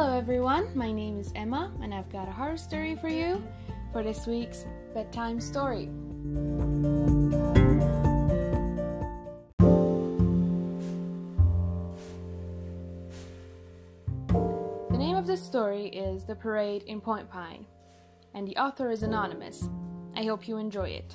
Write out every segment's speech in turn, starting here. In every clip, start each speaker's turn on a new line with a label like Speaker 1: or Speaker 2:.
Speaker 1: Hello, everyone. My name is Emma, and I've got a horror story for you for this week's bedtime story. The name of the story is The Parade in Point Pine, and the author is anonymous. I hope you enjoy it.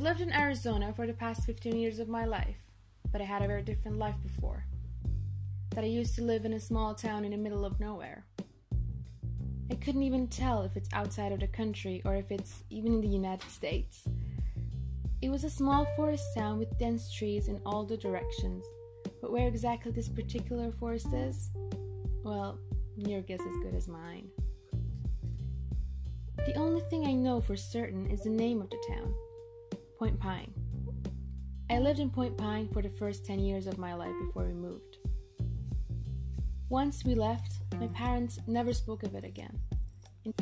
Speaker 1: I have lived in Arizona for the past 15 years of my life, but I had a very different life before. That I used to live in a small town in the middle of nowhere. I couldn't even tell if it's outside of the country or if it's even in the United States. It was a small forest town with dense trees in all the directions, but where exactly this particular forest is? Well, your guess is as good as mine. The only thing I know for certain is the name of the town. Point Pine. I lived in Point Pine for the first 10 years of my life before we moved. Once we left, my parents never spoke of it again. In-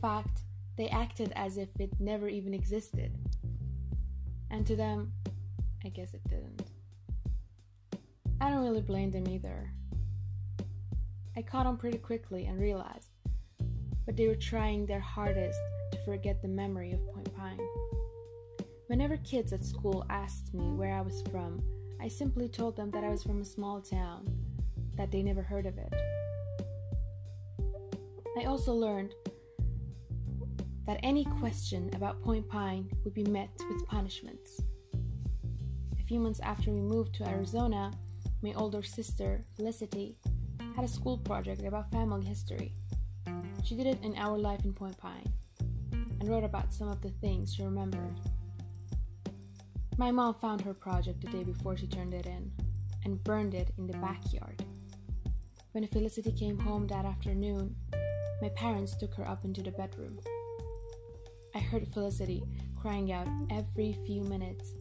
Speaker 1: fact, they acted as if it never even existed. And to them, I guess it didn't. I don't really blame them either. I caught on pretty quickly and realized, but they were trying their hardest to forget the memory of Point Pine. Whenever kids at school asked me where I was from, I simply told them that I was from a small town, that they never heard of it. I also learned that any question about Point Pine would be met with punishments. A few months after we moved to Arizona, my older sister, Felicity, had a school project about family history. She did it in Our Life in Point Pine and wrote about some of the things she remembered. My mom found her project the day before she turned it in and burned it in the backyard. When Felicity came home that afternoon, my parents took her up into the bedroom. I heard Felicity crying out every few minutes,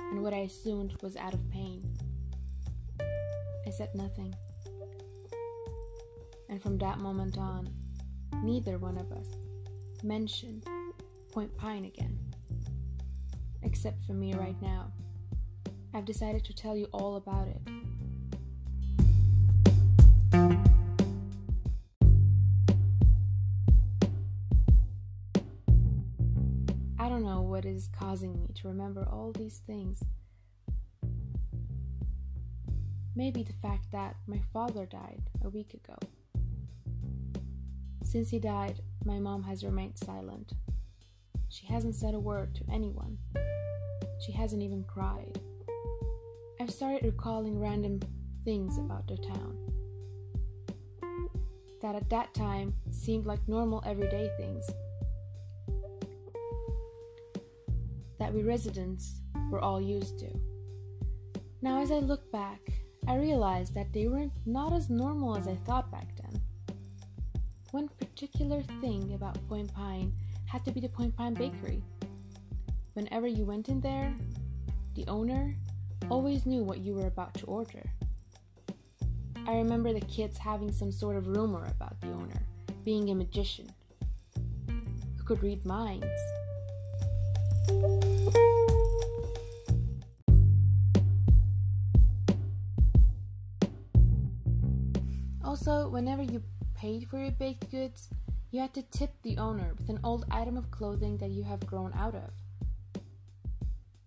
Speaker 1: and what I assumed was out of pain. I said nothing. And from that moment on, neither one of us mentioned Point Pine again. Except for me right now. I've decided to tell you all about it. I don't know what is causing me to remember all these things. Maybe the fact that my father died a week ago. Since he died, my mom has remained silent. She hasn't said a word to anyone. She hasn't even cried. I've started recalling random things about the town that at that time seemed like normal everyday things. That we residents were all used to. Now, as I look back, I realize that they were not not as normal as I thought back then. One particular thing about Point Pine had to be the Point Pine Bakery. Whenever you went in there, the owner always knew what you were about to order. I remember the kids having some sort of rumor about the owner being a magician who could read minds. Also, whenever you paid for your baked goods, you had to tip the owner with an old item of clothing that you have grown out of.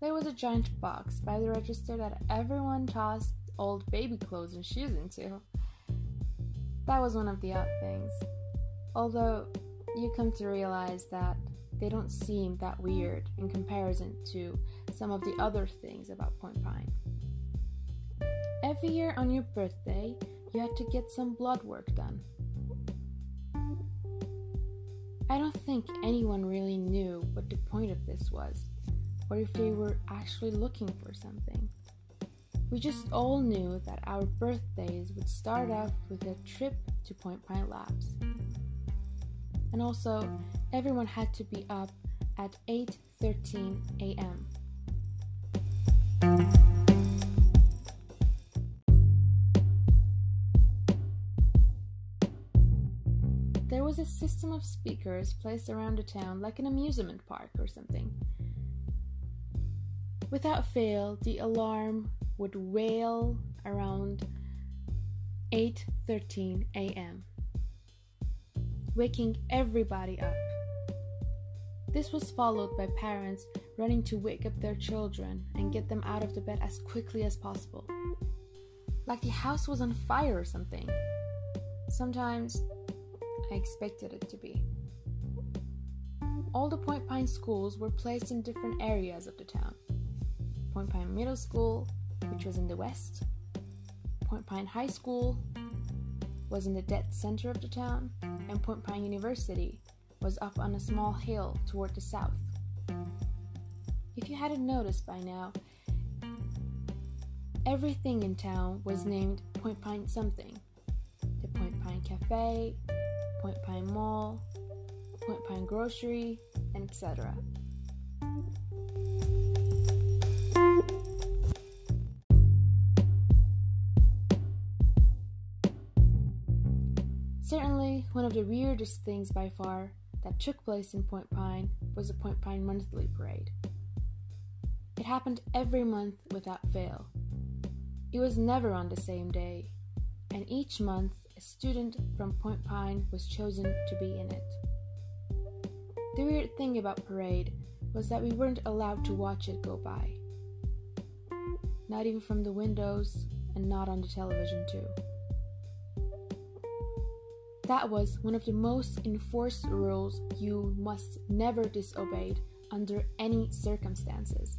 Speaker 1: There was a giant box by the register that everyone tossed old baby clothes and shoes into. That was one of the odd things. Although you come to realize that they don't seem that weird in comparison to some of the other things about Point Pine. Every year on your birthday, you had to get some blood work done. I don't think anyone really knew what the point of this was, or if they were actually looking for something. We just all knew that our birthdays would start off with a trip to Point Pine Labs. And also, everyone had to be up at 8:13 a.m. system of speakers placed around the town like an amusement park or something. Without fail, the alarm would wail around 8:13 a.m., waking everybody up. This was followed by parents running to wake up their children and get them out of the bed as quickly as possible. Like the house was on fire or something. Sometimes I expected it to be. All the Point Pine schools were placed in different areas of the town. Point Pine Middle School, which was in the west, Point Pine High School was in the dead center of the town, and Point Pine University was up on a small hill toward the south. If you hadn't noticed by now, everything in town was named Point Pine something. The Point Pine Cafe, Point Pine Mall, Point Pine Grocery, etc. Certainly, one of the weirdest things by far that took place in Point Pine was the Point Pine Monthly Parade. It happened every month without fail. It was never on the same day, and each month a student from Point Pine was chosen to be in it. The weird thing about parade was that we weren't allowed to watch it go by. Not even from the windows and not on the television too. That was one of the most enforced rules you must never disobey under any circumstances.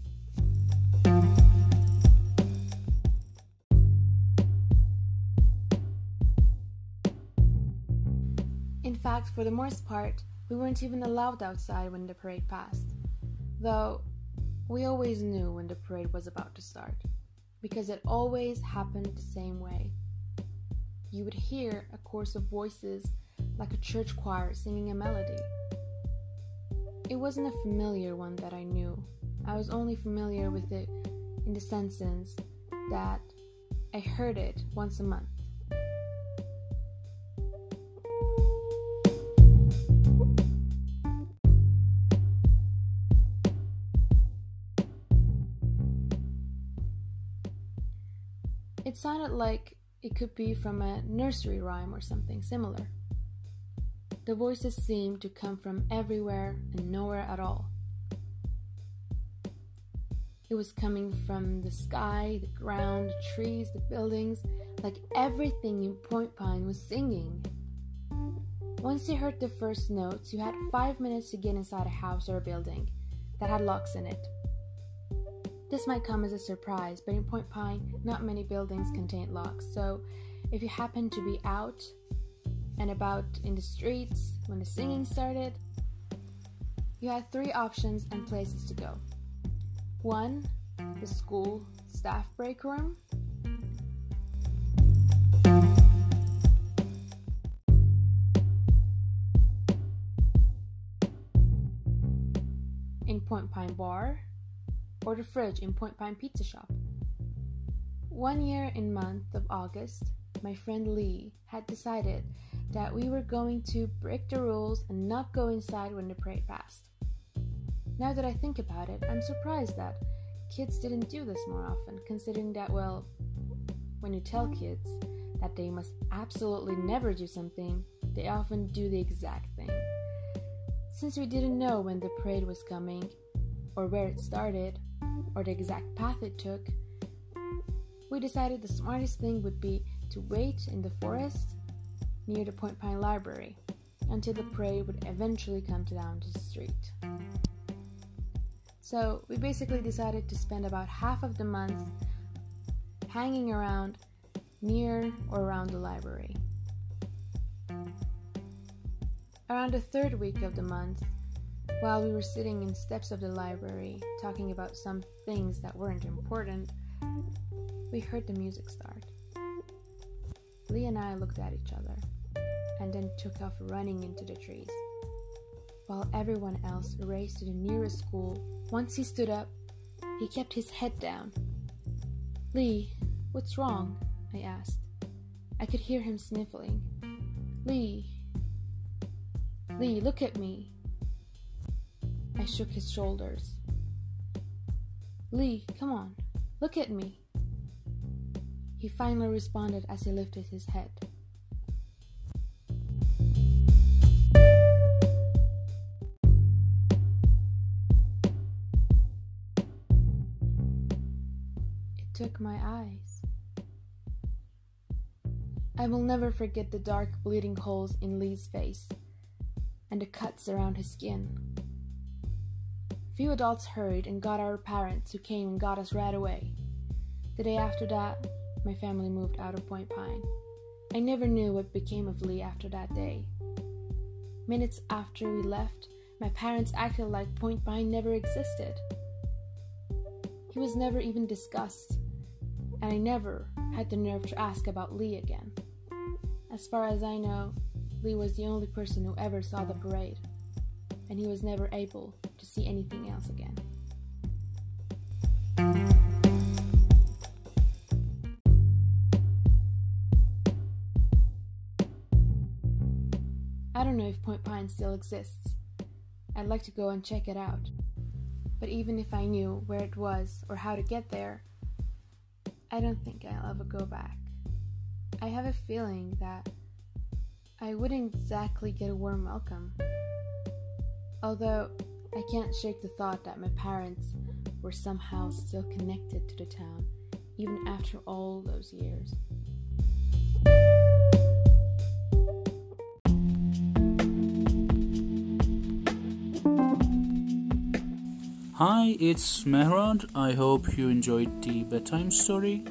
Speaker 1: For the most part, we weren't even allowed outside when the parade passed. Though, we always knew when the parade was about to start, because it always happened the same way you would hear a chorus of voices like a church choir singing a melody. It wasn't a familiar one that I knew. I was only familiar with it in the sense that I heard it once a month. It sounded like it could be from a nursery rhyme or something similar. The voices seemed to come from everywhere and nowhere at all. It was coming from the sky, the ground, the trees, the buildings, like everything in Point Pine was singing. Once you heard the first notes, you had five minutes to get inside a house or a building that had locks in it. This might come as a surprise, but in Point Pine, not many buildings contain locks, so if you happen to be out and about in the streets when the singing started, you had three options and places to go. One, the school staff break room. In Point Pine Bar, or the fridge in Point Pine Pizza Shop. One year in month of August, my friend Lee had decided that we were going to break the rules and not go inside when the parade passed. Now that I think about it, I'm surprised that kids didn't do this more often, considering that, well, when you tell kids that they must absolutely never do something, they often do the exact thing. Since we didn't know when the parade was coming or where it started, or the exact path it took, we decided the smartest thing would be to wait in the forest near the Point Pine Library until the prey would eventually come down to the street. So we basically decided to spend about half of the month hanging around near or around the library. Around the third week of the month, while we were sitting in steps of the library talking about some things that weren't important, we heard the music start. Lee and I looked at each other and then took off running into the trees. While everyone else raced to the nearest school, once he stood up, he kept his head down. Lee, what's wrong? I asked. I could hear him sniffling. Lee. Lee, look at me. I shook his shoulders. Lee, come on, look at me. He finally responded as he lifted his head. It took my eyes. I will never forget the dark bleeding holes in Lee's face and the cuts around his skin. Few adults hurried and got our parents, who came and got us right away. The day after that, my family moved out of Point Pine. I never knew what became of Lee after that day. Minutes after we left, my parents acted like Point Pine never existed. He was never even discussed, and I never had the nerve to ask about Lee again. As far as I know, Lee was the only person who ever saw the parade, and he was never able to see anything else again. I don't know if Point Pine still exists. I'd like to go and check it out. But even if I knew where it was or how to get there, I don't think I'll ever go back. I have a feeling that I wouldn't exactly get a warm welcome. Although I can't shake the thought that my parents were somehow still connected to the town, even after all those years.
Speaker 2: Hi, it's Mehrad. I hope you enjoyed the bedtime story.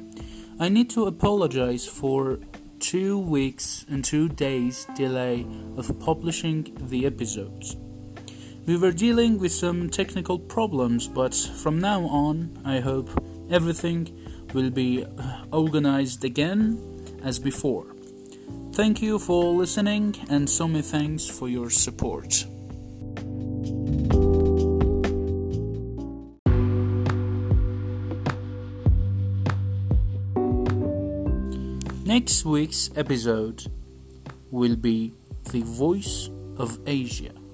Speaker 2: I need to apologize for two weeks and two days delay of publishing the episodes. We were dealing with some technical problems, but from now on, I hope everything will be uh, organized again as before. Thank you for listening, and so many thanks for your support. Next week's episode will be The Voice of Asia.